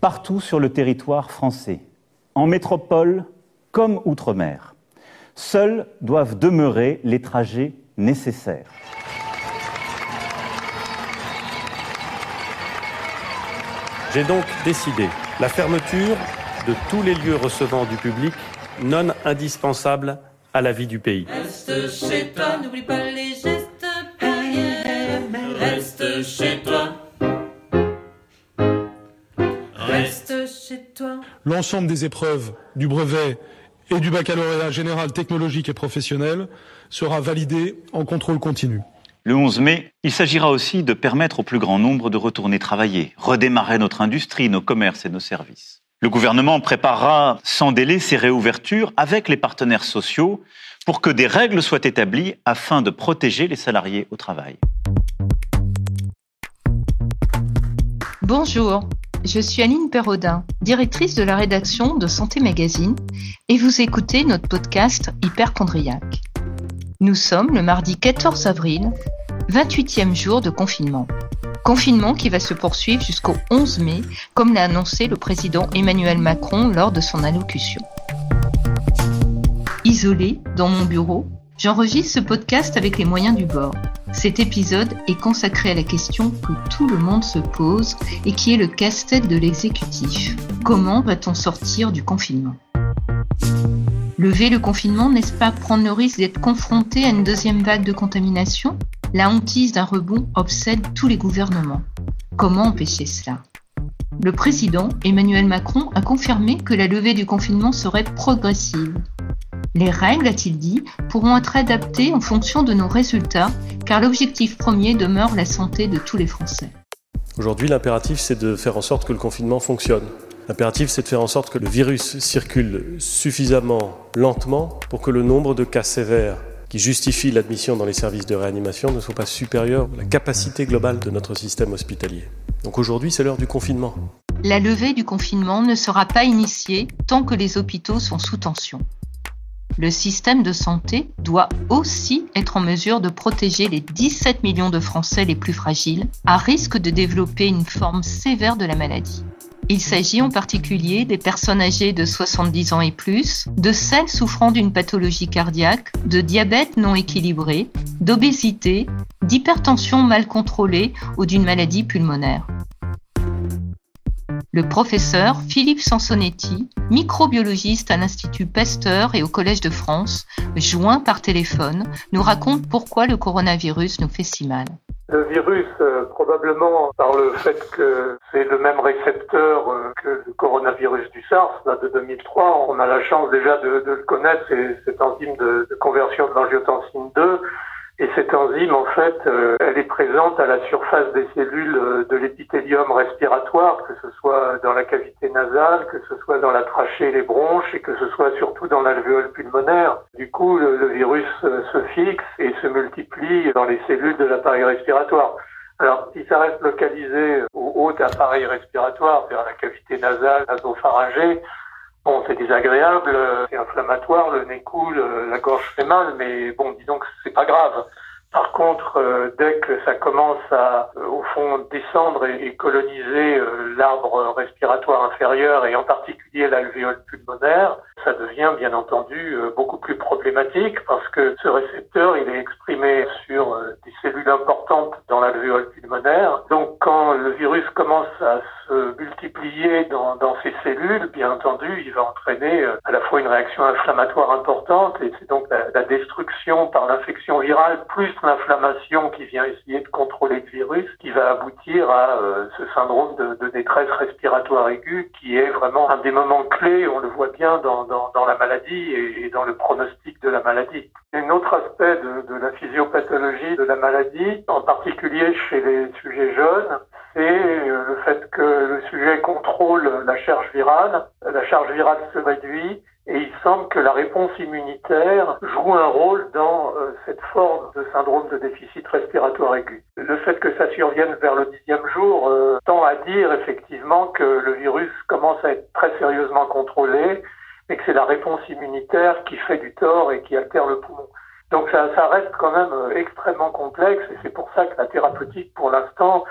partout sur le territoire français, en métropole comme outre-mer. Seuls doivent demeurer les trajets nécessaires. J'ai donc décidé la fermeture de tous les lieux recevant du public non indispensables à la vie du pays. Reste chez toi, n'oublie pas les gestes barrières. Reste chez toi. L'ensemble des épreuves du brevet et du baccalauréat général technologique et professionnel sera validé en contrôle continu. Le 11 mai, il s'agira aussi de permettre au plus grand nombre de retourner travailler, redémarrer notre industrie, nos commerces et nos services. Le gouvernement préparera sans délai ces réouvertures avec les partenaires sociaux pour que des règles soient établies afin de protéger les salariés au travail. Bonjour, je suis Aline Perraudin, directrice de la rédaction de Santé Magazine, et vous écoutez notre podcast Hyperchondriaque. Nous sommes le mardi 14 avril, 28e jour de confinement. Confinement qui va se poursuivre jusqu'au 11 mai, comme l'a annoncé le président Emmanuel Macron lors de son allocution. Isolé dans mon bureau, j'enregistre ce podcast avec les moyens du bord. Cet épisode est consacré à la question que tout le monde se pose et qui est le casse-tête de l'exécutif. Comment va-t-on sortir du confinement? Lever le confinement, n'est-ce pas prendre le risque d'être confronté à une deuxième vague de contamination? La hantise d'un rebond obsède tous les gouvernements. Comment empêcher cela? Le président Emmanuel Macron a confirmé que la levée du confinement serait progressive. Les règles, a-t-il dit, pourront être adaptées en fonction de nos résultats, car l'objectif premier demeure la santé de tous les Français. Aujourd'hui, l'impératif, c'est de faire en sorte que le confinement fonctionne. L'impératif, c'est de faire en sorte que le virus circule suffisamment lentement pour que le nombre de cas sévères qui justifient l'admission dans les services de réanimation ne soit pas supérieur à la capacité globale de notre système hospitalier. Donc aujourd'hui, c'est l'heure du confinement. La levée du confinement ne sera pas initiée tant que les hôpitaux sont sous tension. Le système de santé doit aussi être en mesure de protéger les 17 millions de Français les plus fragiles, à risque de développer une forme sévère de la maladie. Il s'agit en particulier des personnes âgées de 70 ans et plus, de celles souffrant d'une pathologie cardiaque, de diabète non équilibré, d'obésité, d'hypertension mal contrôlée ou d'une maladie pulmonaire. Le professeur Philippe Sansonetti, microbiologiste à l'Institut Pasteur et au Collège de France, joint par téléphone, nous raconte pourquoi le coronavirus nous fait si mal. Le virus, euh, probablement par le fait que c'est le même récepteur euh, que le coronavirus du SARS là, de 2003, on a la chance déjà de, le connaître, c'est cette enzyme de conversion de l'angiotensine 2. Et cette enzyme, en fait, euh, elle est présente à la surface des cellules euh, de l'épithélium respiratoire, que ce soit dans la cavité nasale, que ce soit dans la trachée, les bronches, et que ce soit surtout dans l'alvéole pulmonaire. Du coup, le, virus euh, se fixe et se multiplie dans les cellules de l'appareil respiratoire. Alors, si ça reste localisé au haut appareil respiratoire, vers la cavité nasale, nasopharyngée, Bon, c'est désagréable, c'est inflammatoire, le nez coule, la gorge fait mal, mais bon, disons que c'est pas grave. Par contre, euh, dès que ça commence à, euh, au fond, descendre et, coloniser euh, l'arbre respiratoire inférieur et en particulier l'alvéole pulmonaire, ça devient bien entendu beaucoup plus problématique parce que ce récepteur, il est exprimé sur des cellules importantes dans l'alvéole pulmonaire. Donc, quand le virus commence à se multiplier dans, dans ces cellules, bien entendu, il va entraîner à la fois une réaction inflammatoire importante et c'est donc la, la destruction par l'infection virale plus l'inflammation qui vient essayer de contrôler le virus qui va aboutir à euh, ce syndrome de, détresse respiratoire aiguë qui est vraiment un des moments clés, on le voit bien dans, dans, la maladie et, dans le pronostic de la maladie. Un autre aspect de, de la physiopathologie de la maladie, en particulier chez les sujets jeunes, c'est euh, le fait que le sujet contrôle la charge virale, la charge virale se réduit et il semble que la réponse immunitaire joue un rôle dans euh, cette forme de syndrome de déficit respiratoire aigu. Le fait que ça survienne vers le dixième jour euh, tend à dire effectivement que le virus commence à être très sérieusement contrôlé et que c'est la réponse immunitaire qui fait du tort et qui altère le poumon. Donc ça, ça reste quand même euh, extrêmement complexe et c'est pour ça que la thérapeutique pour l'instant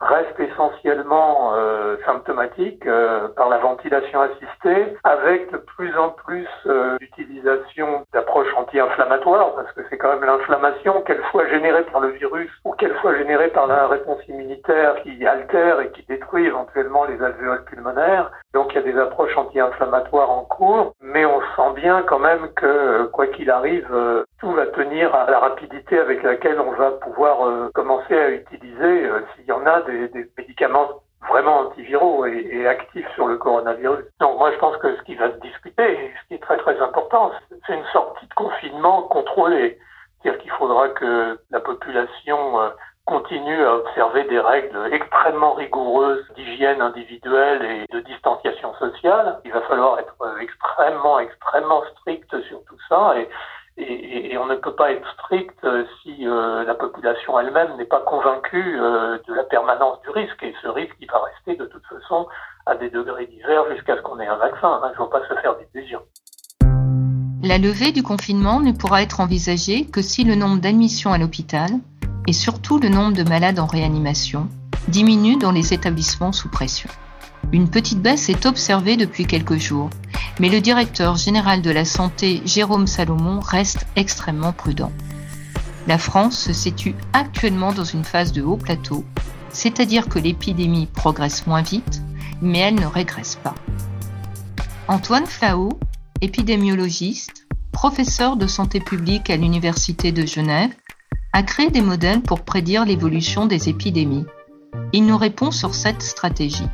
reste essentiellement euh, symptomatique euh, par la ventilation assistée, avec de plus en plus euh, d'utilisation d'approches anti-inflammatoires, parce que c'est quand même l'inflammation, qu'elle soit générée par le virus ou qu'elle soit générée par la réponse immunitaire qui altère et qui détruit éventuellement les alvéoles pulmonaires. Donc il y a des approches anti-inflammatoires en cours, mais on sent bien quand même que quoi qu'il arrive, tout va tenir à la rapidité avec laquelle on va pouvoir commencer à utiliser, s'il y en a, des, médicaments vraiment antiviraux et, actifs sur le coronavirus. Donc moi je pense que ce qui va se discuter, ce qui est très très important, c'est une sortie de confinement contrôlée. C'est-à-dire qu'il faudra que la population euh, continue à observer des règles extrêmement rigoureuses d'hygiène individuelle et de distanciation sociale. Il va falloir être extrêmement, extrêmement strict sur tout ça et, on ne peut pas être strict euh, si euh, la population elle-même n'est pas convaincue euh, de la permanence du risque. Et ce risque, il va rester de toute façon à des degrés divers jusqu'à ce qu'on ait un vaccin. Hein. Il ne faut pas se faire d'illusions. La levée du confinement ne pourra être envisagée que si le nombre d'admissions à l'hôpital et surtout le nombre de malades en réanimation diminue dans les établissements sous pression. Une petite baisse est observée depuis quelques jours, mais le directeur général de la santé, Jérôme Salomon, reste extrêmement prudent. La France se situe actuellement dans une phase de haut plateau, c'est-à-dire que l'épidémie progresse moins vite, mais elle ne régresse pas. Antoine Flao, épidémiologiste, professeur de santé publique à l'Université de Genève, a créé des modèles pour prédire l'évolution des épidémies. Il nous répond sur cette stratégie.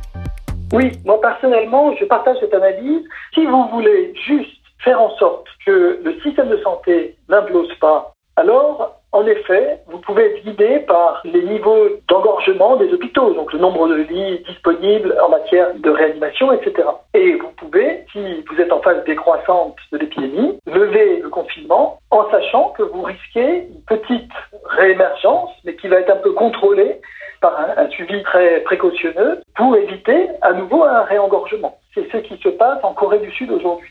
Oui, moi personnellement, je partage cette analyse. Si vous voulez juste faire en sorte que le système de santé n'implose pas, alors, en effet, vous pouvez être guidé par les niveaux d'engorgement des hôpitaux, donc le nombre de lits disponibles en matière de réanimation, etc. Et vous pouvez, si vous êtes en phase décroissante de l'épidémie, lever le confinement en sachant que vous risquez une petite réémergence, mais qui va être un peu contrôlée par un, suivi très précautionneux pour éviter à nouveau un réengorgement. C'est ce qui se passe en Corée du Sud aujourd'hui.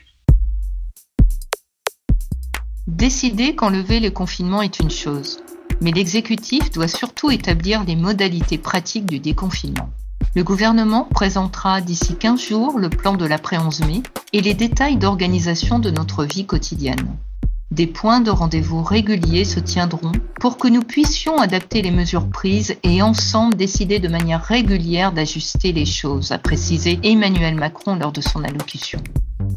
Décider quand lever le confinement est une chose, mais l'exécutif doit surtout établir les modalités pratiques du déconfinement. Le gouvernement présentera d'ici 15 jours le plan de l'après 11 mai et les détails d'organisation de notre vie quotidienne. Des points de rendez-vous réguliers se tiendront pour que nous puissions adapter les mesures prises et ensemble décider de manière régulière d'ajuster les choses, a précisé Emmanuel Macron lors de son allocution.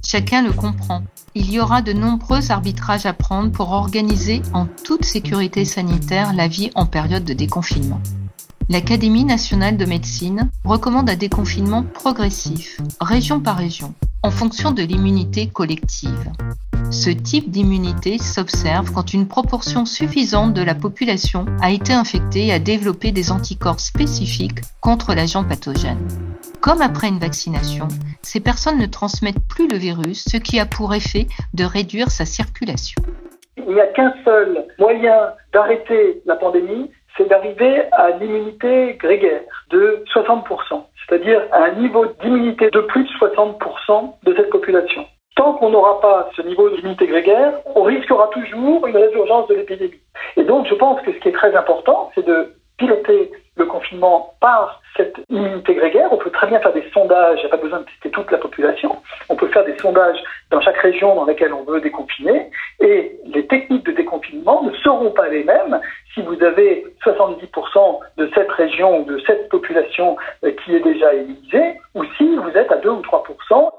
Chacun le comprend. Il y aura de nombreux arbitrages à prendre pour organiser en toute sécurité sanitaire la vie en période de déconfinement. L'Académie nationale de médecine recommande un déconfinement progressif, région par région, en fonction de l'immunité collective. Ce type d'immunité s'observe quand une proportion suffisante de la population a été infectée et a développé des anticorps spécifiques contre l'agent pathogène. Comme après une vaccination, ces personnes ne transmettent plus le virus, ce qui a pour effet de réduire sa circulation. Il n'y a qu'un seul moyen d'arrêter la pandémie, c'est d'arriver à l'immunité grégaire de 60%, c'est-à-dire à un niveau d'immunité de plus de 60% de cette population. Tant qu'on n'aura pas ce niveau d'immunité grégaire, on risquera toujours une résurgence de l'épidémie. Et donc je pense que ce qui est très important, c'est de piloter le confinement par cette immunité grégaire. On peut très bien faire des sondages, il n'y a pas besoin de tester toute la population. On peut faire des sondages dans chaque région dans laquelle on veut déconfiner. Et les techniques de déconfinement ne seront pas les mêmes si vous avez 70% de cette région ou de cette population euh, qui est déjà immunisée, ou si vous êtes à 2 ou 3%.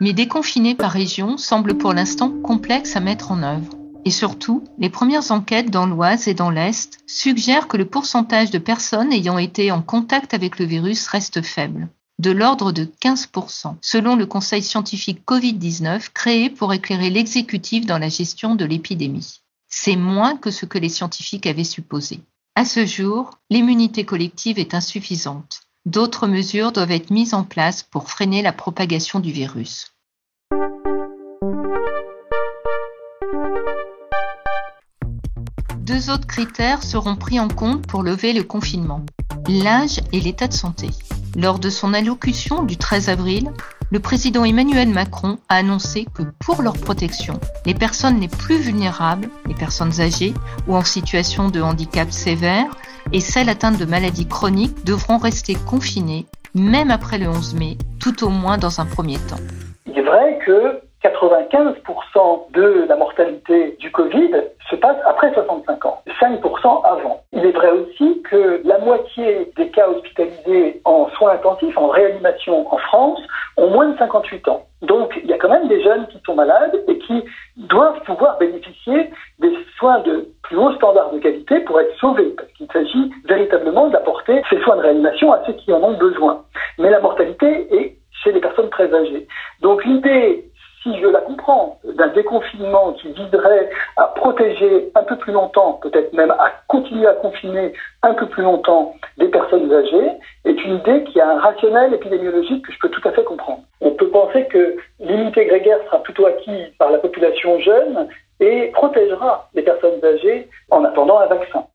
Mais déconfiner par région semble pour l'instant complexe à mettre en œuvre. Et surtout, les premières enquêtes dans l'Oise et dans l'Est suggèrent que le pourcentage de personnes ayant été en contact avec le virus reste faible, de l'ordre de 15%, selon le Conseil scientifique Covid-19 créé pour éclairer l'exécutif dans la gestion de l'épidémie. C'est moins que ce que les scientifiques avaient supposé. À ce jour, l'immunité collective est insuffisante. D'autres mesures doivent être mises en place pour freiner la propagation du virus. Deux autres critères seront pris en compte pour lever le confinement. L'âge et l'état de santé. Lors de son allocution du 13 avril, le président Emmanuel Macron a annoncé que pour leur protection, les personnes les plus vulnérables, les personnes âgées ou en situation de handicap sévère, et celles atteintes de maladies chroniques devront rester confinées, même après le 11 mai, tout au moins dans un premier temps. Il est vrai que 95% de la mortalité du Covid se passe après 65 ans, 5% avant. Il est vrai aussi que la moitié des cas hospitalisés en soins intensifs, en réanimation en France, ont moins de 58 ans. Donc il y a quand même des jeunes qui sont malades et qui doivent pouvoir bénéficier des soins de plus haut standard de qualité pour être sauvés, de réanimation à ceux qui en ont besoin. Mais la mortalité est chez les personnes très âgées. Donc l'idée si je la comprends, d'un déconfinement qui viserait à protéger un peu plus longtemps, peut-être même à continuer à confiner un peu plus longtemps des personnes âgées, est une idée qui a un rationnel épidémiologique que je peux tout à fait comprendre. On peut penser que l'immunité grégaire sera plutôt acquise par la population jeune et protégera les personnes âgées en attendant un vaccin.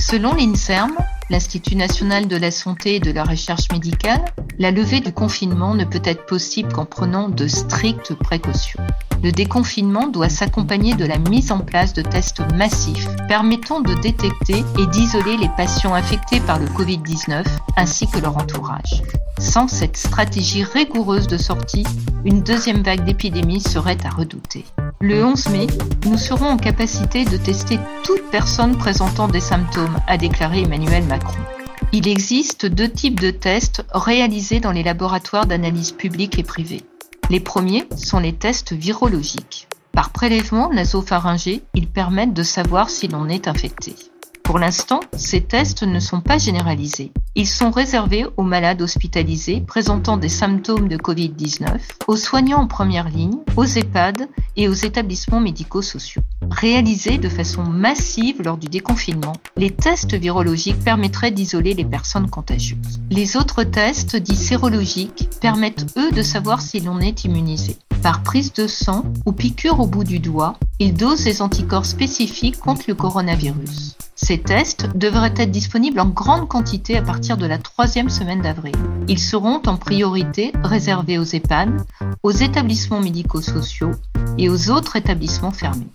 Selon l'INSERM, l'Institut national de la santé et de la recherche médicale, la levée du confinement ne peut être possible qu'en prenant de strictes précautions. Le déconfinement doit s'accompagner de la mise en place de tests massifs permettant de détecter et d'isoler les patients infectés par le Covid-19 ainsi que leur entourage. Sans cette stratégie rigoureuse de sortie, une deuxième vague d'épidémie serait à redouter. Le 11 mai, nous serons en capacité de tester toute personne présentant des symptômes, a déclaré Emmanuel Macron. Il existe deux types de tests réalisés dans les laboratoires d'analyse publics et privés. Les premiers sont les tests virologiques. Par prélèvement nasopharyngé, ils permettent de savoir si l'on est infecté. Pour l'instant, ces tests ne sont pas généralisés. Ils sont réservés aux malades hospitalisés présentant des symptômes de Covid-19, aux soignants en première ligne, aux EHPAD et aux établissements médico-sociaux. Réalisés de façon massive lors du déconfinement, les tests virologiques permettraient d'isoler les personnes contagieuses. Les autres tests, dits sérologiques, permettent eux de savoir si l'on est immunisé. Par prise de sang ou piqûre au bout du doigt, ils dosent les anticorps spécifiques contre le coronavirus. Ces tests devraient être disponibles en grande quantité à partir de la troisième semaine d'avril. Ils seront en priorité réservés aux EHPAD, aux établissements médico-sociaux et aux autres établissements fermés.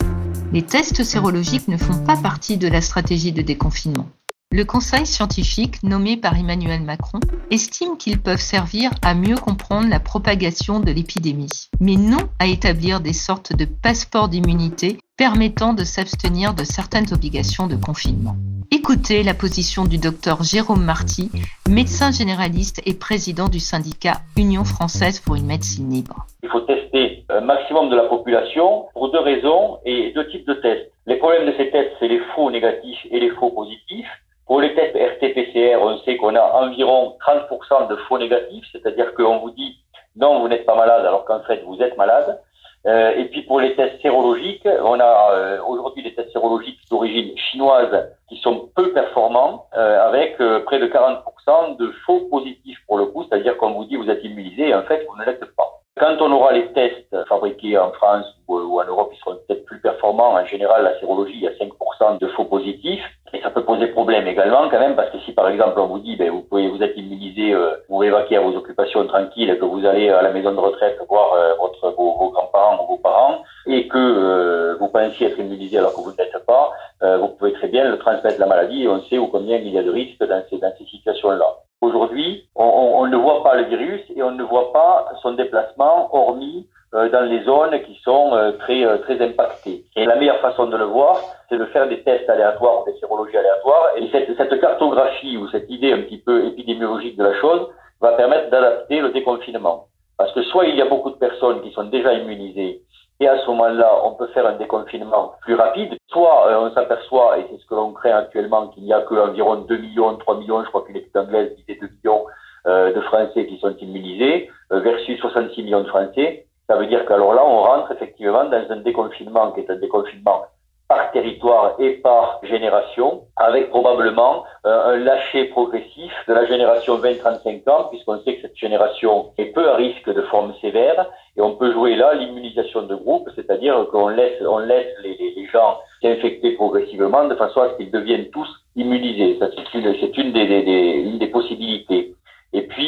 Les tests sérologiques ne font pas partie de la stratégie de déconfinement. Le conseil scientifique, nommé par Emmanuel Macron, estime qu'ils peuvent servir à mieux comprendre la propagation de l'épidémie, mais non à établir des sortes de passeports d'immunité permettant de s'abstenir de certaines obligations de confinement. Écoutez la position du docteur Jérôme Marty, médecin généraliste et président du syndicat Union française pour une médecine libre. Il faut tester un maximum de la population pour deux raisons et deux types de tests. Les problèmes de ces tests, c'est les faux négatifs et les faux positifs. Pour les tests RT-PCR, on sait qu'on a environ 30% de faux négatifs, c'est-à-dire qu'on vous dit non, vous n'êtes pas malade alors qu'en fait vous êtes malade. Euh, et puis pour les tests sérologiques, on a euh, aujourd'hui des tests sérologiques d'origine chinoise qui sont peu performants, euh, avec près de 40% de faux positifs pour le coup, c'est-à-dire qu'on vous dit vous êtes immunisé et en fait vous ne l'êtes pas. Quand on aura les tests fabriqués en France ou, en Europe, ils seront peut-être plus performants. En général, la sérologie, il y a 5% de faux positifs. Ça peut poser problème également quand même, parce que si par exemple on vous dit, ben, vous pouvez vous êtes immunisé, euh, vous évacuer à vos occupations tranquilles, que vous allez à la maison de retraite voir euh, votre, vos, grands-parents ou vos parents, et que euh, vous pensiez être immunisé alors que vous ne l'êtes pas, vous pouvez très bien le transmettre la maladie et on sait où combien il y a de risques dans ces, situations-là. Aujourd'hui, on, on, ne voit pas le virus et on ne voit pas son déplacement, hormis euh, dans les zones qui sont euh, très euh, très impactées. Et la meilleure façon de le voir, c'est de faire des tests aléatoires ou des sérologies aléatoires. Et cette, cette cartographie ou cette idée un petit peu épidémiologique de la chose va permettre d'adapter le déconfinement. Parce que soit il y a beaucoup de personnes qui sont déjà immunisées et à ce moment-là, on peut faire un déconfinement plus rapide. Soit euh, on s'aperçoit, et c'est ce que l'on craint actuellement, qu'il n'y a qu'environ 2 millions, 3 millions, je crois qu'une étude anglaise disait 2 millions euh, de Français qui sont immunisés, euh, versus 66 millions de Français. Ça veut dire qu'alors là, on rentre effectivement dans un déconfinement qui est un déconfinement par territoire et par génération, avec probablement euh, un lâcher progressif de la génération 20-35 ans, puisqu'on sait que cette génération est peu à risque de forme sévère, et on peut jouer là l'immunisation de groupe, c'est-à-dire qu'on laisse, on laisse les, gens s'infecter progressivement de façon à ce qu'ils deviennent tous immunisés. C'est une, c'est une des, des, une des possibilités.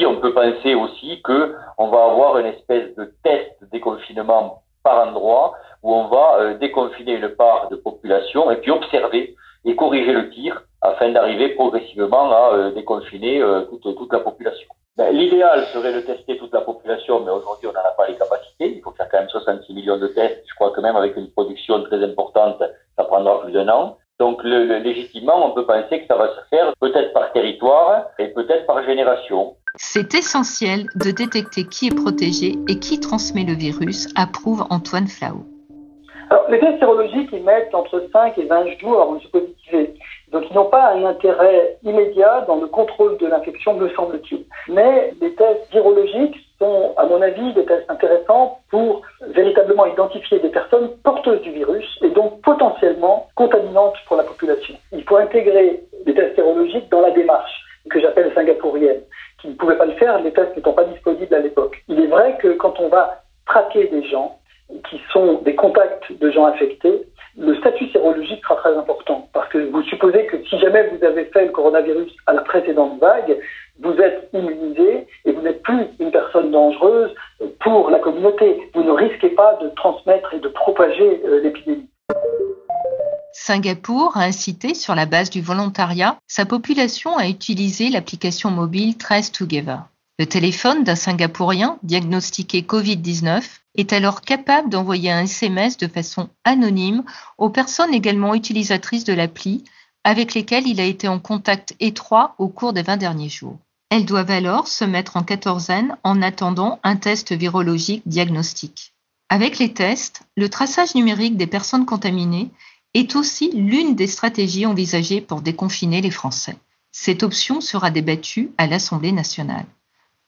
On peut penser aussi que on va avoir une espèce de test déconfinement par endroit où on va euh, déconfiner une part de population et puis observer et corriger le tir afin d'arriver progressivement à euh, déconfiner euh, toute, toute la population. Ben, L'idéal serait de tester toute la population, mais aujourd'hui on n'en a pas les capacités. Il faut faire quand même 66 millions de tests. Je crois que même avec une production très importante, ça prendra plus d'un an. Donc le, le- légitimement, on peut penser que ça va se faire peut-être par territoire et peut-être par génération. C'est essentiel de détecter qui est protégé et qui transmet le virus, approuve Antoine Flau. Alors, les tests sérologiques, ils mettent entre 5 et 20 jours avant de se positiver. Donc, ils n'ont pas un intérêt immédiat dans le contrôle de l'infection, me semble-t-il. Mais les tests virologiques sont, à mon avis, des tests intéressants pour véritablement identifier des personnes porteuses du virus et donc potentiellement contaminantes pour la population. Il faut intégrer les tests sérologiques dans la démarche que j'appelle singapourienne, qui ne pouvait pas le faire, les tests n'étant pas disponibles à l'époque. Il est vrai que quand on va traquer des gens, qui sont des contacts de gens infectés, le statut sérologique sera très important. Parce que vous supposez que si jamais vous avez fait le coronavirus à la précédente vague, vous êtes immunisé et vous n'êtes plus une personne dangereuse pour la communauté. Vous ne risquez pas de transmettre et de propager euh, l'épidémie. Singapour a incité, sur la base du volontariat, sa population à utiliser l'application mobile Trace Together. Le téléphone d'un Singapourien diagnostiqué Covid-19 est alors capable d'envoyer un SMS de façon anonyme aux personnes également utilisatrices de l'appli avec lesquelles il a été en contact étroit au cours des 20 derniers jours. Elles doivent alors se mettre en quatorzaine en attendant un test virologique diagnostique. Avec les tests, le traçage numérique des personnes contaminées est aussi l'une des stratégies envisagées pour déconfiner les Français. Cette option sera débattue à l'Assemblée nationale.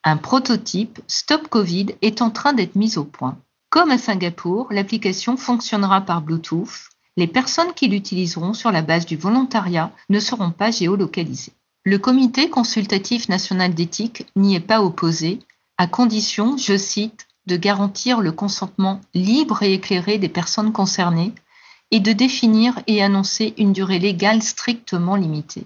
Un prototype Stop Covid est en train d'être mis au point. Comme à Singapour, l'application fonctionnera par Bluetooth. Les personnes qui l'utiliseront sur la base du volontariat ne seront pas géolocalisées. Le Comité consultatif national d'éthique n'y est pas opposé, à condition, je cite, de garantir le consentement libre et éclairé des personnes concernées et de définir et annoncer une durée légale strictement limitée.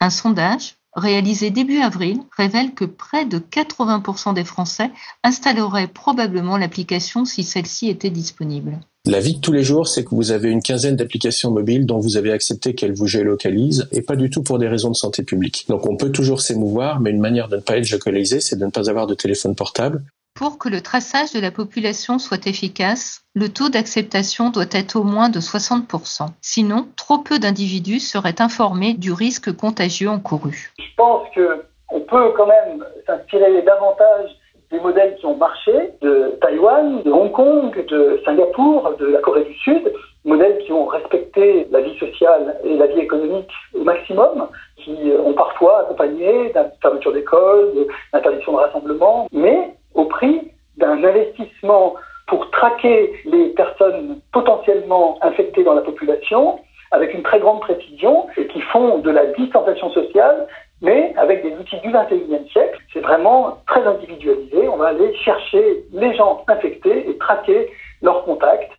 Un sondage réalisé début avril révèle que près de 80% des Français installeraient probablement l'application si celle-ci était disponible. La vie de tous les jours, c'est que vous avez une quinzaine d'applications mobiles dont vous avez accepté qu'elles vous géolocalisent et pas du tout pour des raisons de santé publique. Donc on peut toujours s'émouvoir, mais une manière de ne pas être géolocalisé, c'est de ne pas avoir de téléphone portable. Pour que le traçage de la population soit efficace, le taux d'acceptation doit être au moins de 60%. Sinon, trop peu d'individus seraient informés du risque contagieux encouru. Je pense qu'on peut quand même s'inspirer davantage des modèles qui ont marché, de Taïwan, de Hong Kong, de Singapour, de la Corée du Sud, modèles qui ont respecté la vie sociale et la vie économique au maximum, qui ont parfois accompagné d'une fermeture d'école, d'interdiction de rassemblement, mais au prix d'un investissement pour traquer les personnes potentiellement infectées dans la population avec une très grande précision et qui font de la distanciation sociale mais avec des outils du 21e siècle, c'est vraiment très individualisé. On va aller chercher les gens infectés et traquer leurs contacts.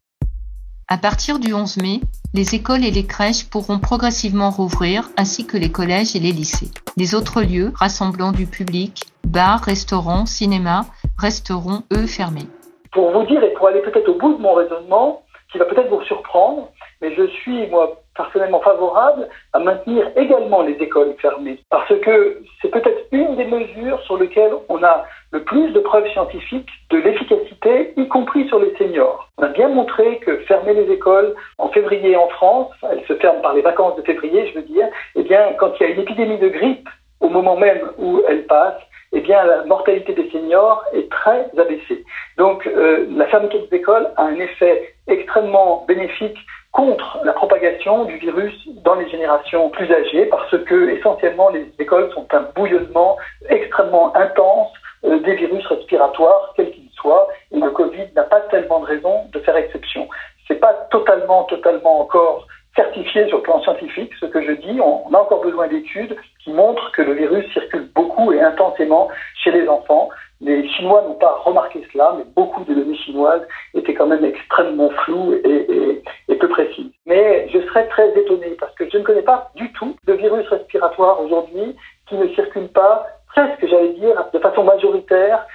À partir du 11 mai, les écoles et les crèches pourront progressivement rouvrir, ainsi que les collèges et les lycées. Les autres lieux, rassemblant du public, bars, restaurants, cinémas, resteront, eux, fermés. Pour vous dire, et pour aller peut-être au bout de mon raisonnement, qui va peut-être vous surprendre, mais je suis, moi, personnellement favorable à maintenir également les écoles fermées. Parce que c'est peut-être une des mesures sur lesquelles on a le plus de preuves scientifiques de l'efficacité, y compris sur a bien montré que fermer les écoles en février en France, elles se ferment par les vacances de février, je veux dire, eh bien, quand il y a une épidémie de grippe, au moment même où elle passe, eh bien, la mortalité des seniors est très abaissée. Donc, euh, la fermeture des écoles a un effet extrêmement bénéfique contre la propagation du virus dans les générations plus âgées parce que essentiellement les écoles sont un bouillonnement extrêmement intense euh, des virus respiratoires certifié sur le plan scientifique ce que je dis, on, a encore besoin d'études qui montrent que le virus circule beaucoup et intensément chez les enfants. Les Chinois n'ont pas remarqué cela, mais beaucoup de données chinoises étaient quand même extrêmement floues et, peu précises. Mais je serais très étonné parce que je ne connais pas du tout de virus respiratoire aujourd'hui qui ne circule pas presque, j'allais dire, de façon majoritaire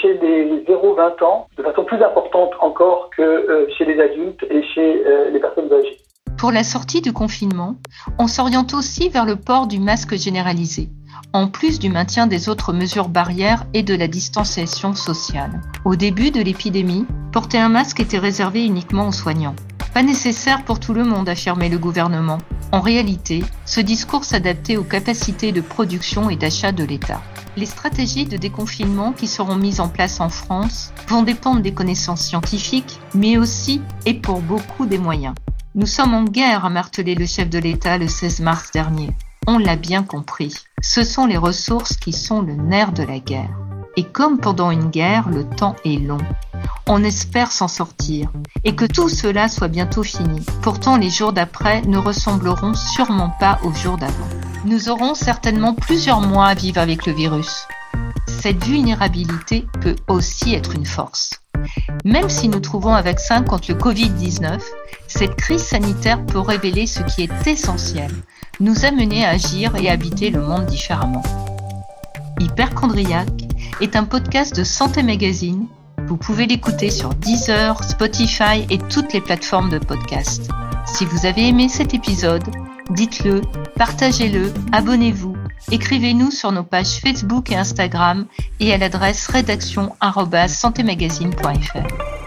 chez les 0-20 ans, de façon plus importante encore que chez les adultes et chez les personnes âgées. Pour la sortie du confinement, on s'oriente aussi vers le port du masque généralisé, en plus du maintien des autres mesures barrières et de la distanciation sociale. Au début de l'épidémie, porter un masque était réservé uniquement aux soignants. Pas nécessaire pour tout le monde, affirmait le gouvernement. En réalité, ce discours s'adaptait aux capacités de production et d'achat de l'État. Les stratégies de déconfinement qui seront mises en place en France vont dépendre des connaissances scientifiques, mais aussi et pour beaucoup des moyens. Nous sommes en guerre, a martelé le chef de l'État le 16 mars dernier. On l'a bien compris. Ce sont les ressources qui sont le nerf de la guerre. Et comme pendant une guerre, le temps est long. On espère s'en sortir et que tout cela soit bientôt fini. Pourtant, les jours d'après ne ressembleront sûrement pas aux jours d'avant. Nous aurons certainement plusieurs mois à vivre avec le virus. Cette vulnérabilité peut aussi être une force. Même si nous trouvons un vaccin contre le Covid-19, cette crise sanitaire peut révéler ce qui est essentiel, nous amener à agir et habiter le monde différemment. Hyperchondriaque est un podcast de Santé Magazine. Vous pouvez l'écouter sur Deezer, Spotify et toutes les plateformes de podcast. Si vous avez aimé cet épisode, dites-le, partagez-le, abonnez-vous, écrivez-nous sur nos pages Facebook et Instagram et à l'adresse rédaction@santémagazine.fr.